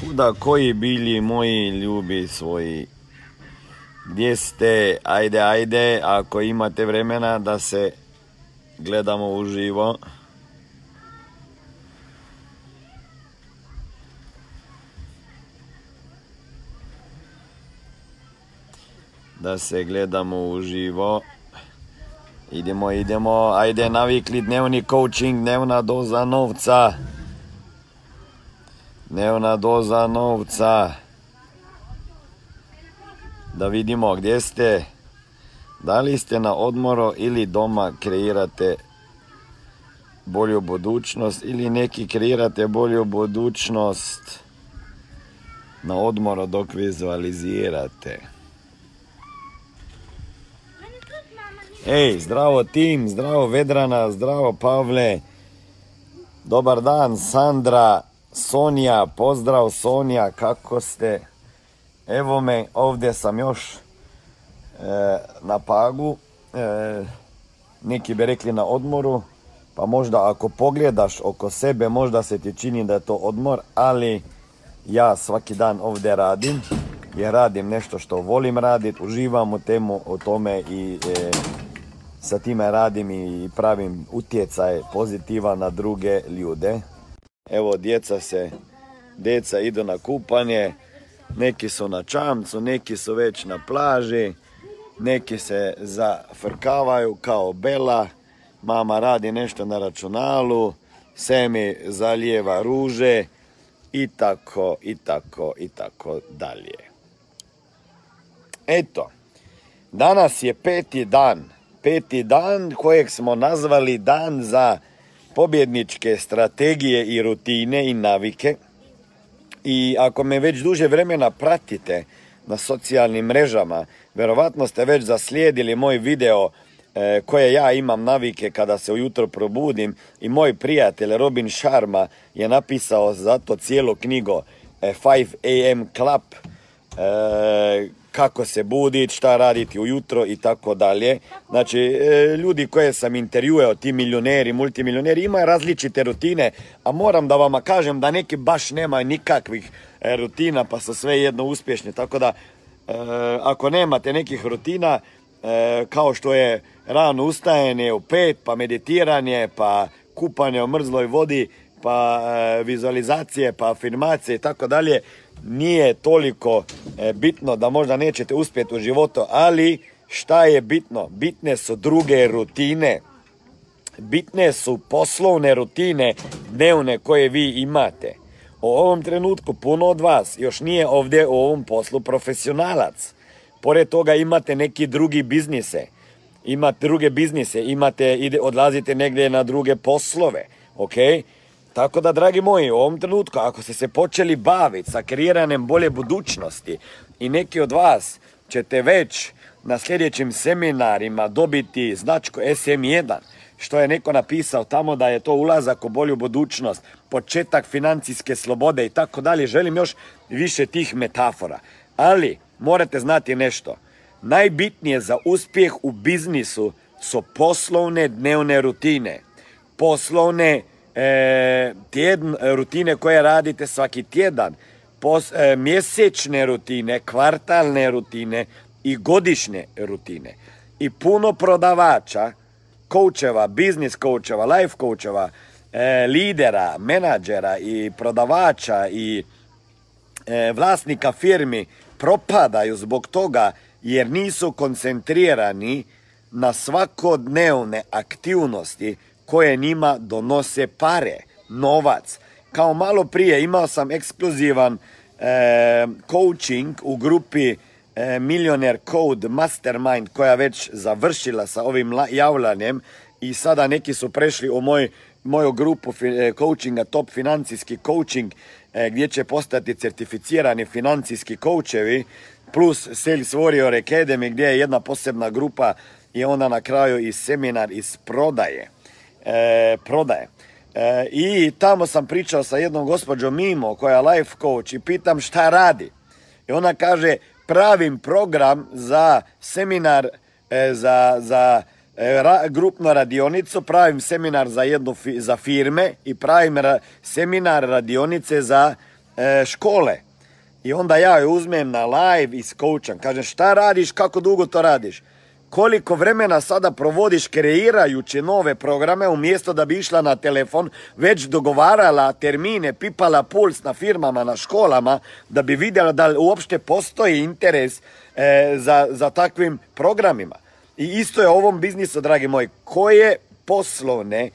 Kuda koji bili moji ljubi svoji? Gdje ste? Ajde, ajde, ako imate vremena da se gledamo uživo. Da se gledamo uživo. Idemo, idemo, ajde navikli dnevni coaching, dnevna doza novca. Dnevna doza novca. Da vidimo gdje ste. Da li ste na odmoru ili doma kreirate bolju budućnost ili neki kreirate bolju budućnost na odmoru dok vizualizirate. Ej, zdravo tim, zdravo Vedrana, zdravo Pavle. Dobar dan Sandra, Sonja, pozdrav Sonja, kako ste? Evo me, ovdje sam još e, na pagu, e, neki bi rekli na odmoru, pa možda ako pogledaš oko sebe, možda se ti čini da je to odmor, ali ja svaki dan ovdje radim, jer radim nešto što volim raditi, uživam u temu o tome i e, sa time radim i pravim utjecaj pozitivan na druge ljude. Evo, djeca se, djeca idu na kupanje, neki su na čamcu, neki su već na plaži, neki se zafrkavaju kao bela, mama radi nešto na računalu, semi zalijeva ruže. I tako, i tako, i tako dalje. Eto, danas je peti dan, peti dan kojeg smo nazvali dan za pobjedničke strategije i rutine i navike. I ako me već duže vremena pratite na socijalnim mrežama, verovatno ste već zaslijedili moj video e, koje ja imam navike kada se ujutro probudim i moj prijatelj Robin Sharma je napisao za to cijelu knjigu 5 e, AM Club e, kako se buditi, šta raditi ujutro i tako dalje. Znači, e, ljudi koje sam intervjueo, ti milioneri, multimilioneri, imaju različite rutine, a moram da vama kažem da neki baš nemaju nikakvih e, rutina, pa su sve jedno uspješni. Tako da, e, ako nemate nekih rutina, kao što je rano ustajanje u pet, pa meditiranje, pa kupanje u mrzloj vodi, pa vizualizacije, pa afirmacije i tako dalje, nije toliko e, bitno da možda nećete uspjeti u životu, ali šta je bitno? Bitne su druge rutine. Bitne su poslovne rutine dnevne koje vi imate. U ovom trenutku puno od vas još nije ovdje u ovom poslu profesionalac. Pored toga imate neki drugi biznise. Imate druge biznise, imate, ide, odlazite negdje na druge poslove. ok? Tako da, dragi moji, u ovom trenutku, ako ste se počeli baviti sa kreiranjem bolje budućnosti i neki od vas ćete već na sljedećim seminarima dobiti značku SM1, što je neko napisao tamo da je to ulazak u bolju budućnost, početak financijske slobode i tako dalje. Želim još više tih metafora. Ali, morate znati nešto. Najbitnije za uspjeh u biznisu su poslovne dnevne rutine. Poslovne e, tjedn, rutine koje radite svaki tjedan. Pos, e, mjesečne rutine, kvartalne rutine i godišnje rutine. I puno prodavača, koučeva, biznis koučeva, life koučeva, e, lidera, menadžera i prodavača i e, vlasnika firmi propadaju zbog toga jer nisu koncentrirani na svakodnevne aktivnosti koje njima donose pare, novac. Kao malo prije imao sam ekskluzivan e, coaching u grupi e, Millionaire Code Mastermind koja već završila sa ovim javljanjem i sada neki su prešli u moj, moju grupu e, coachinga, top financijski coaching e, gdje će postati certificirani financijski coachevi plus Sales Warrior Academy gdje je jedna posebna grupa i onda na kraju i seminar iz prodaje. E, prodaje. E, I tamo sam pričao sa jednom gospođom Mimo koja je life coach i pitam šta radi. I ona kaže pravim program za seminar e, za, za e, grupnu radionicu, pravim seminar za jednu za firme i pravim seminar radionice za e, škole. I onda ja je uzmem na live i skoučam. Kažem šta radiš, kako dugo to radiš? Koliko vremena sada provodiš kreirajući nove programe umjesto da bi išla na telefon, već dogovarala termine, pipala puls na firmama, na školama, da bi vidjela da li uopšte postoji interes e, za, za takvim programima. I isto je ovom biznisu, dragi moji, koje poslovne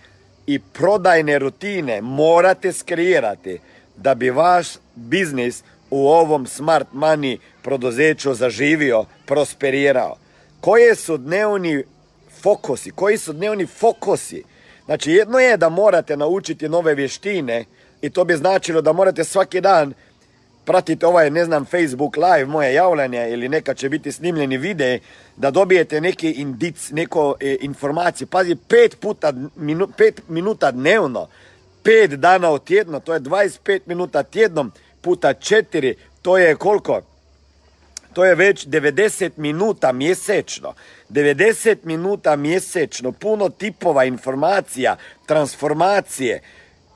i prodajne rutine morate skreirati da bi vaš biznis u ovom smart money produzeću zaživio, prosperirao koje su dnevni fokusi, koji su dnevni fokusi. Znači jedno je da morate naučiti nove vještine i to bi značilo da morate svaki dan pratiti ovaj, ne znam, Facebook live, moje javljanje ili neka će biti snimljeni videi, da dobijete neki indic, neko e, informacije. Pazi, pet, puta, minu, pet minuta dnevno, pet dana od tjedno, to je 25 minuta tjednom puta četiri, to je koliko? To je već 90 minuta mjesečno. 90 minuta mjesečno, puno tipova informacija, transformacije.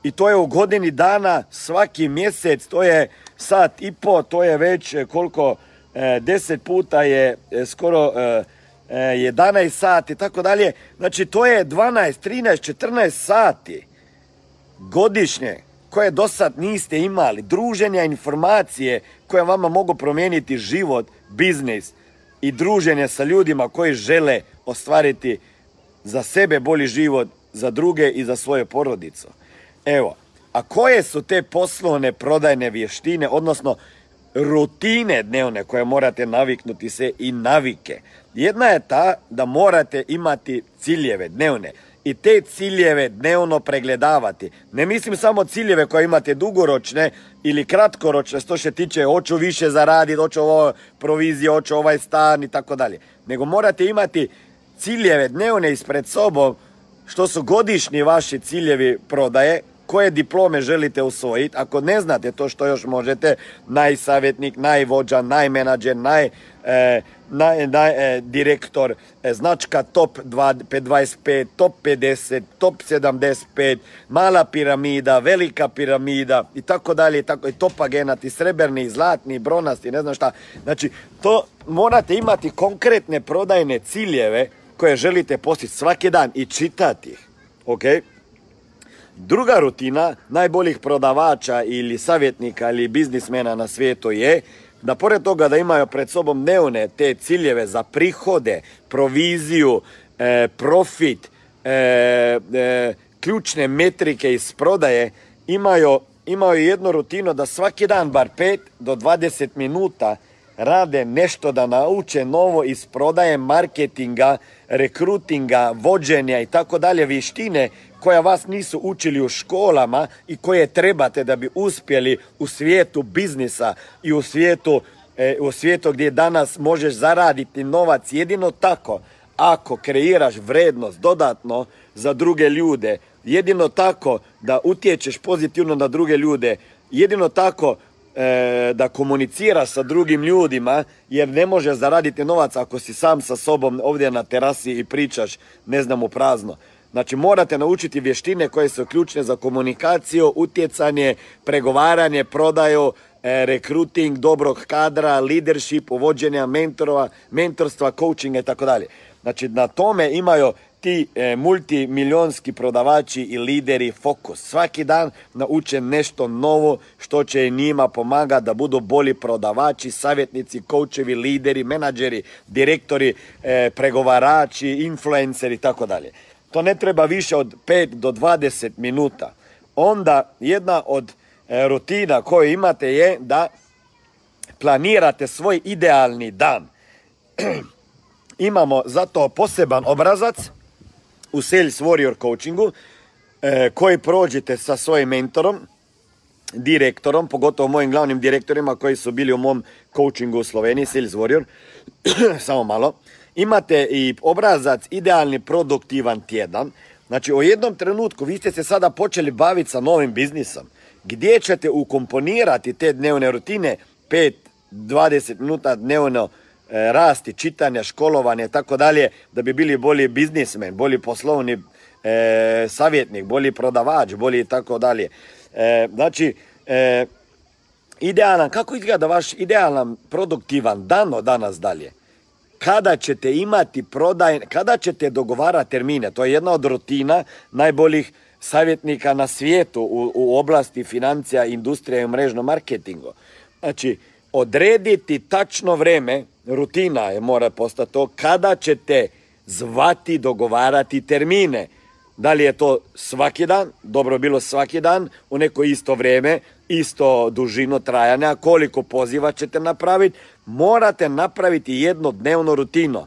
I to je u godini dana svaki mjesec, to je sat i po, to je već e, koliko, e, 10 puta je e, skoro e, 11 e, sati i tako dalje. Znači to je 12, 13, 14 sati godišnje koje do sad niste imali, druženja informacije koje vama mogu promijeniti život, biznis i druženje sa ljudima koji žele ostvariti za sebe bolji život, za druge i za svoje porodicu. Evo, a koje su te poslovne prodajne vještine, odnosno rutine dnevne koje morate naviknuti se i navike? Jedna je ta da morate imati ciljeve dnevne i te ciljeve dnevno pregledavati. Ne mislim samo ciljeve koje imate dugoročne ili kratkoročne, što se tiče hoću više zaraditi, hoću ovo provizije, hoću ovaj stan i tako dalje. Nego morate imati ciljeve dnevne ispred sobom, što su godišnji vaši ciljevi prodaje, koje diplome želite usvojiti. Ako ne znate to što još možete, najsavjetnik, najvođa, najmenadžer, naj, e, naj, e, direktor, e, značka top 25, top 50, top 75, mala piramida, velika piramida i tako dalje, tako i top agenati, srebrni, zlatni, bronasti, ne znam šta. Znači, to morate imati konkretne prodajne ciljeve koje želite postići svaki dan i čitati ih. Okay? Druga rutina najboljih prodavača ili savjetnika ili biznismena na svijetu je da pored toga da imaju pred sobom dnevne te ciljeve za prihode, proviziju, e, profit, e, e, ključne metrike iz prodaje, imaju, imaju jednu rutinu da svaki dan bar 5 do 20 minuta rade nešto da nauče novo iz prodaje, marketinga, rekrutinga, vođenja i tako dalje, vještine koja vas nisu učili u školama i koje trebate da bi uspjeli u svijetu biznisa i u svijetu, e, u svijetu gdje danas možeš zaraditi novac jedino tako ako kreiraš vrednost dodatno za druge ljude, jedino tako da utječeš pozitivno na druge ljude, jedino tako e, da komunicira sa drugim ljudima, jer ne može zaraditi novac ako si sam sa sobom ovdje na terasi i pričaš, ne znam, u prazno. Znači morate naučiti vještine koje su ključne za komunikaciju, utjecanje, pregovaranje, prodaju, e, rekruting dobrog kadra, leadership, uvođenja mentorova, mentorstva, coachinga i tako dalje. Znači na tome imaju ti e, multimilionski prodavači i lideri fokus. Svaki dan nauče nešto novo što će njima pomagati da budu bolji prodavači, savjetnici, coachevi, lideri, menadžeri, direktori, e, pregovarači, influenceri i tako dalje. To ne treba više od 5 do 20 minuta. Onda jedna od e, rutina koju imate je da planirate svoj idealni dan. Imamo zato poseban obrazac u Sales Warrior coachingu e, koji prođete sa svojim mentorom, direktorom, pogotovo mojim glavnim direktorima koji su bili u mom coachingu u Sloveniji, Sales Warrior, samo malo. Imate i obrazac idealni produktivan tjedan. Znači, u jednom trenutku vi ste se sada počeli baviti sa novim biznisom. Gdje ćete ukomponirati te dnevne rutine 5-20 minuta dnevno rasti, čitanja, školovanja i tako dalje, da bi bili bolji biznismen, bolji poslovni e, savjetnik, bolji prodavač, bolji i tako dalje. E, znači, e, idealan, kako izgleda vaš idealan produktivan dan od danas dalje? Kada ćete imati prodaj, kada ćete dogovarati termine? To je jedna od rutina najboljih savjetnika na svijetu u, oblasti financija, industrija i mrežno marketingu. Znači, odrediti tačno vreme, rutina je mora postati to, kada ćete zvati, dogovarati termine. Da li je to svaki dan, dobro bilo svaki dan, u neko isto vrijeme, isto dužino trajanja, koliko poziva ćete napraviti, morate napraviti jednodnevno rutino.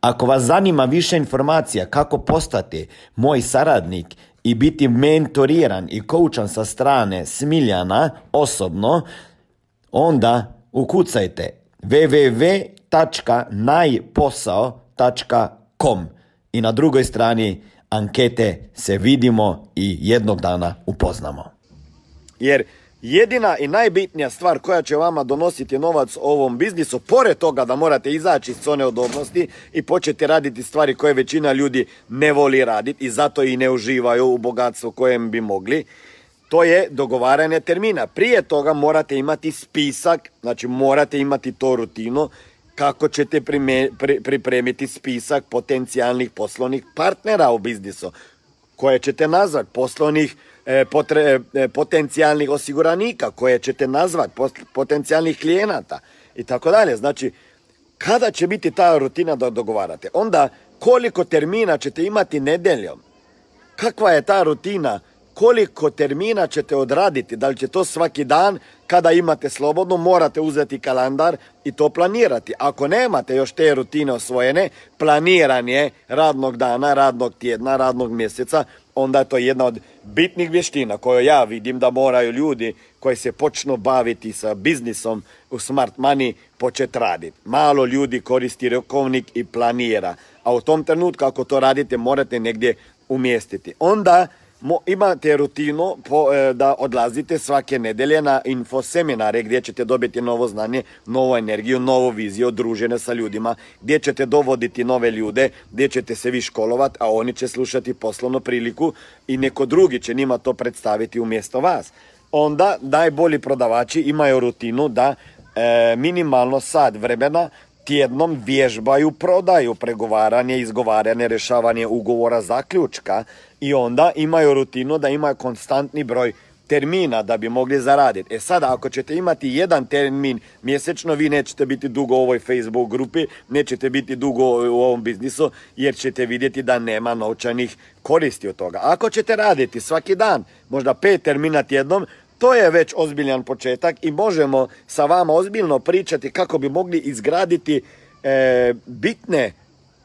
Ako vas zanima više informacija kako postati moj saradnik i biti mentoriran i koučan sa strane Smiljana osobno, onda ukucajte www.najposao.com i na drugoj strani ankete se vidimo i jednog dana upoznamo. Jer Jedina i najbitnija stvar koja će vama donositi novac ovom biznisu, pored toga da morate izaći iz zone odobnosti i početi raditi stvari koje većina ljudi ne voli raditi i zato i ne uživaju u bogatstvu kojem bi mogli, to je dogovaranje termina. Prije toga morate imati spisak, znači morate imati to rutinu kako ćete pripremiti spisak potencijalnih poslovnih partnera u biznisu koje ćete nazvati poslovnih E, e, potencijalnih osiguranika koje ćete nazvati, potencijalnih klijenata i tako dalje. Znači, kada će biti ta rutina da dogovarate? Onda koliko termina ćete imati nedeljom? Kakva je ta rutina? Koliko termina ćete odraditi? Da li će to svaki dan kada imate slobodno, morate uzeti kalendar i to planirati. Ako nemate još te rutine osvojene, planiranje radnog dana, radnog tjedna, radnog mjeseca, onda je to jedna od bitnih vještina koju ja vidim da moraju ljudi koji se počnu baviti sa biznisom u smart money početi raditi. Malo ljudi koristi rokovnik i planira, a u tom trenutku ako to radite morate negdje umjestiti. Onda imate rutinu e, da odlazite svake nedelje na infoseminare gdje ćete dobiti novo znanje, novu energiju, novu viziju, družene sa ljudima, gdje ćete dovoditi nove ljude, gdje ćete se vi školovati, a oni će slušati poslovnu priliku i neko drugi će njima to predstaviti umjesto vas. Onda najbolji prodavači imaju rutinu da e, minimalno sad vremena tjednom vježbaju prodaju, pregovaranje, izgovaranje, rješavanje ugovora, zaključka i onda imaju rutinu da imaju konstantni broj termina da bi mogli zaraditi. E sada, ako ćete imati jedan termin mjesečno, vi nećete biti dugo u ovoj Facebook grupi, nećete biti dugo u ovom biznisu, jer ćete vidjeti da nema novčanih koristi od toga. Ako ćete raditi svaki dan, možda pet termina tjednom, To je već ozbiljan početak i možemo sa vama ozbiljno pričati kako bi mogli izgraditi e, bitne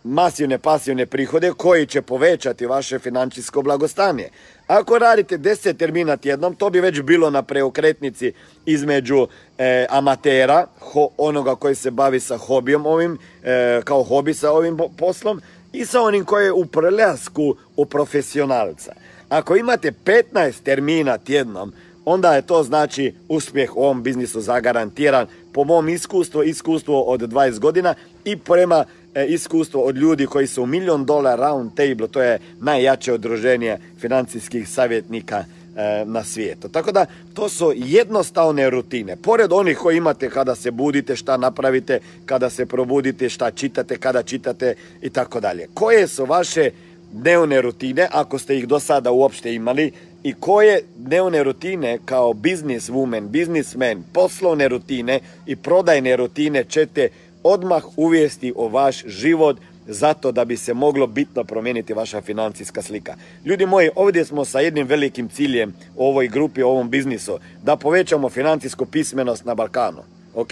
masivne pasivne prihode koji će povećati vaše financijsko blagostanje. Ako radite 10 termina tjednom, to bi već bilo na preokretnici između e, amatera, ho, onoga koji se bavi sa hobijom ovim, e, kao hobi sa ovim poslom, i sa onim koji je u prljasku u profesionalca. Ako imate 15 termina tjednom, onda je to znači uspjeh u ovom biznisu zagarantiran po mom iskustvu, iskustvu od 20 godina i prema e, iskustvo od ljudi koji su milion dolar round table, to je najjače odruženje financijskih savjetnika e, na svijetu. Tako da to su jednostavne rutine. Pored onih koji imate kada se budite, šta napravite, kada se probudite, šta čitate, kada čitate i tako dalje. Koje su vaše dnevne rutine, ako ste ih do sada uopšte imali, i koje dnevne rutine kao business woman, businessman, poslovne rutine i prodajne rutine ćete odmah uvijesti o vaš život zato da bi se moglo bitno promijeniti vaša financijska slika. Ljudi moji, ovdje smo sa jednim velikim ciljem u ovoj grupi, u ovom biznisu, da povećamo financijsku pismenost na Balkanu. ok?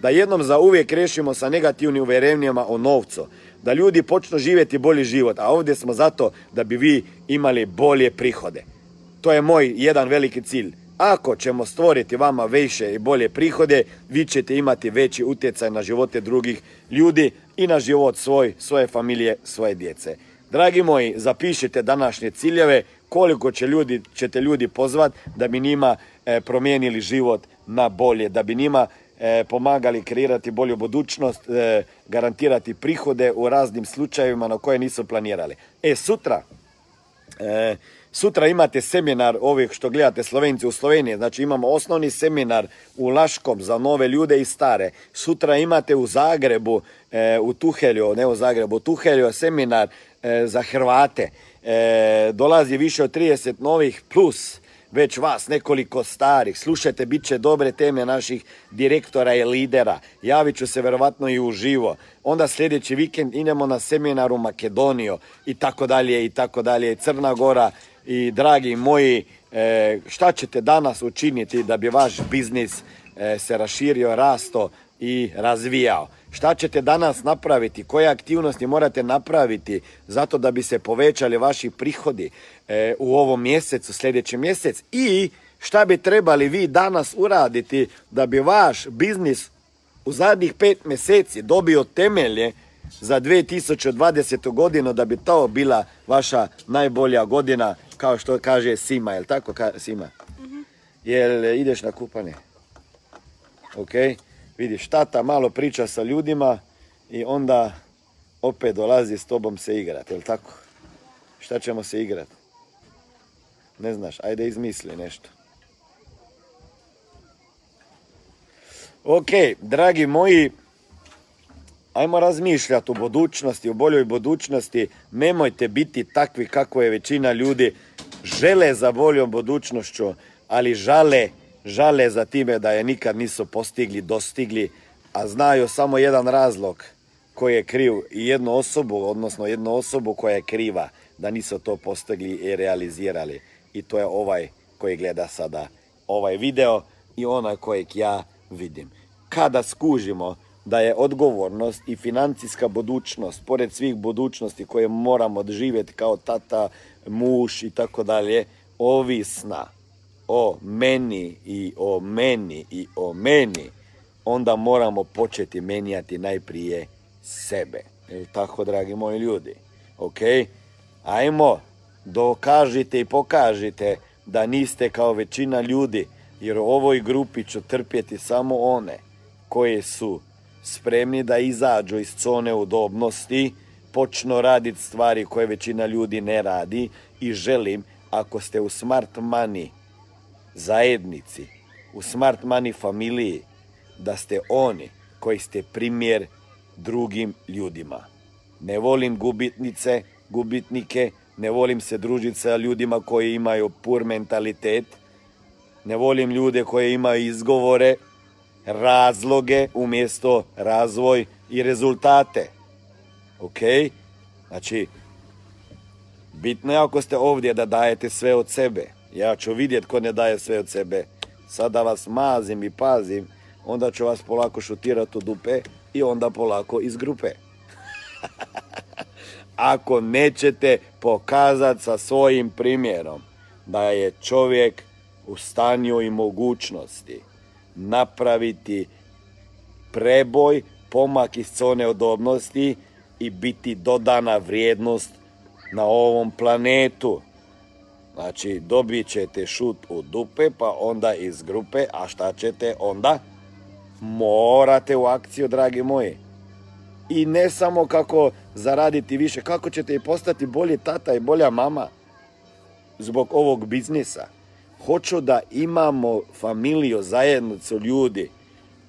Da jednom za uvijek rešimo sa negativnim uvjerenjima o novcu. Da ljudi počnu živjeti bolji život, a ovdje smo zato da bi vi imali bolje prihode. To je moj jedan veliki cilj. Ako ćemo stvoriti vama više i bolje prihode, vi ćete imati veći utjecaj na živote drugih ljudi i na život svoj, svoje familije, svoje djece. Dragi moji, zapišite današnje ciljeve, koliko će ljudi, ćete ljudi pozvati da bi njima e, promijenili život na bolje, da bi njima e, pomagali kreirati bolju budućnost, e, garantirati prihode u raznim slučajevima na koje nisu planirali. E, sutra, e, Sutra imate seminar ovih što gledate Slovenci u Sloveniji, znači imamo osnovni seminar u Laškom za nove ljude i stare. Sutra imate u Zagrebu, e, u Tuhelju, ne u Zagrebu, u Tuhelju seminar e, za Hrvate. E, dolazi više od 30 novih plus već vas, nekoliko starih. Slušajte, bit će dobre teme naših direktora i lidera. Javit ću se verovatno i uživo. Onda sljedeći vikend idemo na seminar u Makedoniju i tako dalje i tako dalje. Crna Gora i dragi moji, e, šta ćete danas učiniti da bi vaš biznis e, se raširio, rasto i razvijao? Šta ćete danas napraviti? Koje aktivnosti morate napraviti zato da bi se povećali vaši prihodi e, u ovom mjesecu, sljedeći mjesec? I šta bi trebali vi danas uraditi da bi vaš biznis u zadnjih pet mjeseci dobio temelje za 2020. godinu da bi to bila vaša najbolja godina kao što kaže Sima, jel tako Sima? mm Jel ideš na kupanje? Ok, vidiš, tata malo priča sa ljudima i onda opet dolazi s tobom se igrati, jel tako? Šta ćemo se igrati? Ne znaš, ajde izmisli nešto. Ok, dragi moji, ajmo razmišljati o budućnosti, o boljoj budućnosti. Nemojte biti takvi kako je većina ljudi žele za boljom budućnošću, ali žale, žale za time da je nikad nisu postigli, dostigli, a znaju samo jedan razlog koji je kriv i jednu osobu, odnosno jednu osobu koja je kriva da nisu to postigli i realizirali. I to je ovaj koji gleda sada ovaj video i onaj kojeg ja vidim. Kada skužimo da je odgovornost i financijska budućnost, pored svih budućnosti koje moramo živjeti kao tata, muž i tako dalje, ovisna o meni i o meni i o meni, onda moramo početi menjati najprije sebe. Je tako, dragi moji ljudi? Ok? Ajmo, dokažite i pokažite da niste kao većina ljudi, jer u ovoj grupi ću trpjeti samo one koje su spremni da izađu iz zone udobnosti, počnu raditi stvari koje većina ljudi ne radi i želim, ako ste u smart money zajednici, u smart money familiji, da ste oni koji ste primjer drugim ljudima. Ne volim gubitnice, gubitnike, ne volim se družiti sa ljudima koji imaju pur mentalitet, ne volim ljude koji imaju izgovore, razloge umjesto razvoj i rezultate. Ok? Znači, bitno je ako ste ovdje da dajete sve od sebe. Ja ću vidjeti ko ne daje sve od sebe sada vas mazim i pazim, onda ću vas polako šutirati u dupe i onda polako iz grupe. Ako nećete pokazati sa svojim primjerom da je čovjek u stanju i mogućnosti napraviti preboj, pomak iz zone odobnosti i biti dodana vrijednost na ovom planetu. Znači, dobit ćete šut u dupe, pa onda iz grupe, a šta ćete onda? Morate u akciju, dragi moji. I ne samo kako zaraditi više, kako ćete i postati bolji tata i bolja mama zbog ovog biznisa. Hoću da imamo familiju, zajednicu ljudi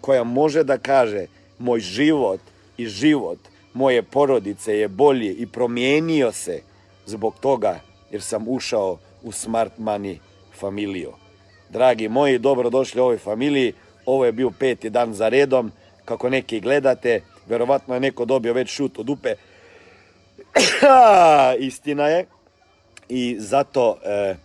koja može da kaže moj život i život moje porodice je bolji i promijenio se zbog toga jer sam ušao u Smart Money familiju. Dragi moji, dobrodošli u ovoj familiji. Ovo je bio peti dan za redom. Kako neki gledate, verovatno je neko dobio već šut od upe. Istina je. I zato e,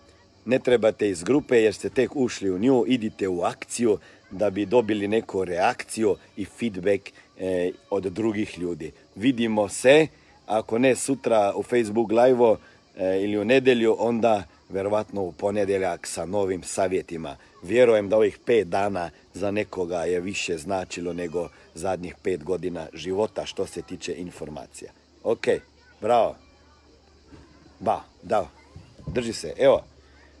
ne trebate iz grupe jer ste tek ušli u nju. Idite u akciju da bi dobili neku reakciju i feedback e, od drugih ljudi. Vidimo se, ako ne sutra u Facebook live e, ili u nedelju, onda verovatno u ponedjeljak sa novim savjetima. Vjerujem da ovih pet dana za nekoga je više značilo nego zadnjih pet godina života što se tiče informacija. Ok, bravo. Ba, da, drži se. Evo,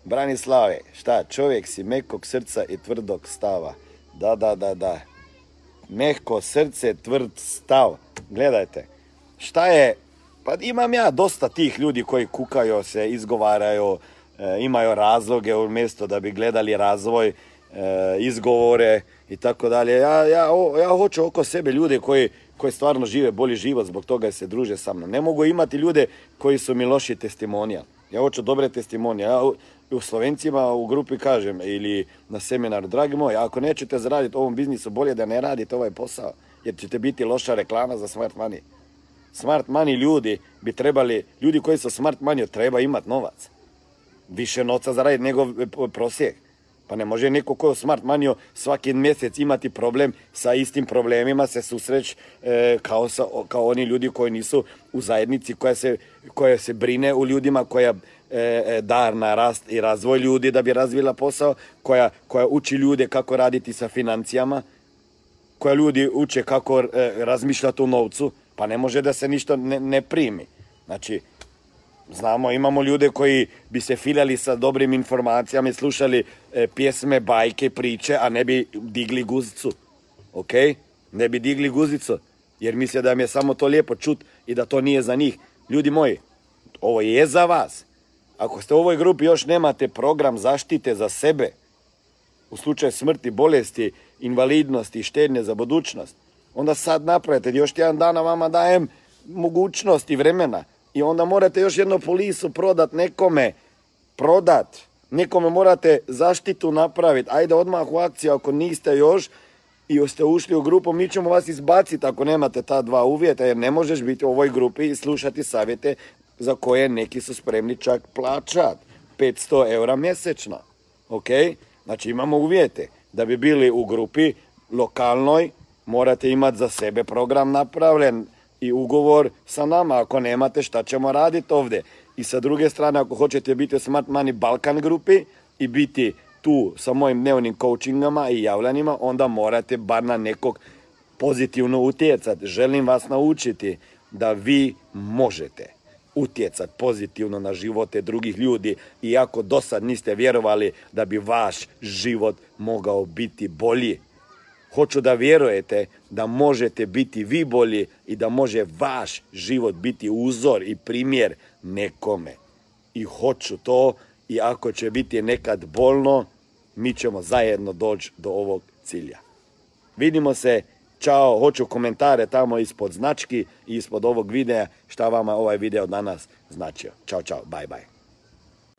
Branislave, šta, čovjek si mekog srca i tvrdog stava. Da, da, da, da. Mehko srce, tvrd stav. Gledajte, šta je, pa imam ja dosta tih ljudi koji kukaju se, izgovaraju, e, imaju razloge umjesto da bi gledali razvoj, e, izgovore i tako dalje. Ja, ja, ja hoću oko sebe ljude koji, koji stvarno žive bolji život, zbog toga se druže sa mnom. Ne mogu imati ljude koji su mi loši testimonijal. Ja hoću dobre testimonije. Ja u Slovencima u grupi kažem ili na seminaru, dragi moji, ako nećete zaraditi ovom biznisu, bolje da ne radite ovaj posao, jer ćete biti loša reklama za smart money. Smart money ljudi bi trebali, ljudi koji su smart money treba imati novac. Više novca zaraditi nego prosjek. Pa ne može neko ko je smart manio svaki mjesec imati problem sa istim problemima, se susreć e, kao, sa, kao oni ljudi koji nisu u zajednici, koja se, koja se brine u ljudima, koja e, e, dar na rast i razvoj ljudi da bi razvila posao, koja, koja uči ljude kako raditi sa financijama, koja ljudi uče kako e, razmišljati u novcu, pa ne može da se ništa ne, ne primi. Znači, Znamo, imamo ljude koji bi se filjali sa dobrim informacijama i slušali e, pjesme, bajke, priče, a ne bi digli guzicu. Ok? Ne bi digli guzicu. Jer misle da im je samo to lijepo čut i da to nije za njih. Ljudi moji, ovo je za vas. Ako ste u ovoj grupi još nemate program zaštite za sebe, u slučaju smrti, bolesti, invalidnosti i štednje za budućnost, onda sad napravite, još jedan dana vama dajem mogućnost i vremena. I onda morate još jednu polisu prodat nekome, prodat, nekome morate zaštitu napraviti, ajde odmah u akciju ako niste još i ste ušli u grupu, mi ćemo vas izbaciti ako nemate ta dva uvjeta, jer ne možeš biti u ovoj grupi i slušati savjete za koje neki su spremni čak plaćat 500 eura mjesečno. Ok? Znači imamo uvjete. Da bi bili u grupi lokalnoj, morate imati za sebe program napravljen, i ugovor sa nama. Ako nemate, šta ćemo raditi ovdje? I sa druge strane, ako hoćete biti u Smart Money Balkan grupi i biti tu sa mojim dnevnim coachingama i javljanjima, onda morate bar na nekog pozitivno utjecati. Želim vas naučiti da vi možete utjecati pozitivno na živote drugih ljudi iako do sad niste vjerovali da bi vaš život mogao biti bolji. Hoću da vjerujete da možete biti vi bolji i da može vaš život biti uzor i primjer nekome. I hoću to i ako će biti nekad bolno, mi ćemo zajedno doći do ovog cilja. Vidimo se, čao, hoću komentare tamo ispod znački i ispod ovog videa šta vama ovaj video danas značio. Ćao, čao, bye, bye.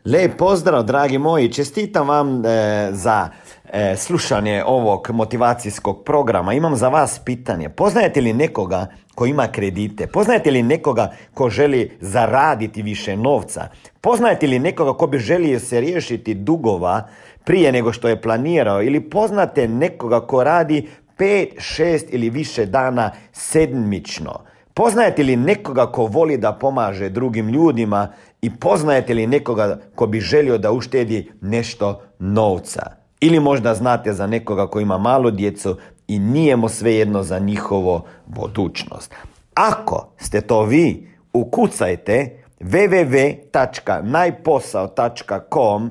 Lijep pozdrav, dragi moji. Čestitam vam e, za e, slušanje ovog motivacijskog programa. Imam za vas pitanje. Poznajete li nekoga ko ima kredite? Poznajete li nekoga ko želi zaraditi više novca? Poznajete li nekoga ko bi želio se riješiti dugova prije nego što je planirao? Ili poznate nekoga ko radi pet, šest ili više dana sedmično? Poznajete li nekoga ko voli da pomaže drugim ljudima i poznajete li nekoga ko bi želio da uštedi nešto novca? Ili možda znate za nekoga ko ima malo djecu i nije mu svejedno za njihovo budućnost. Ako ste to vi, ukucajte www.najposao.com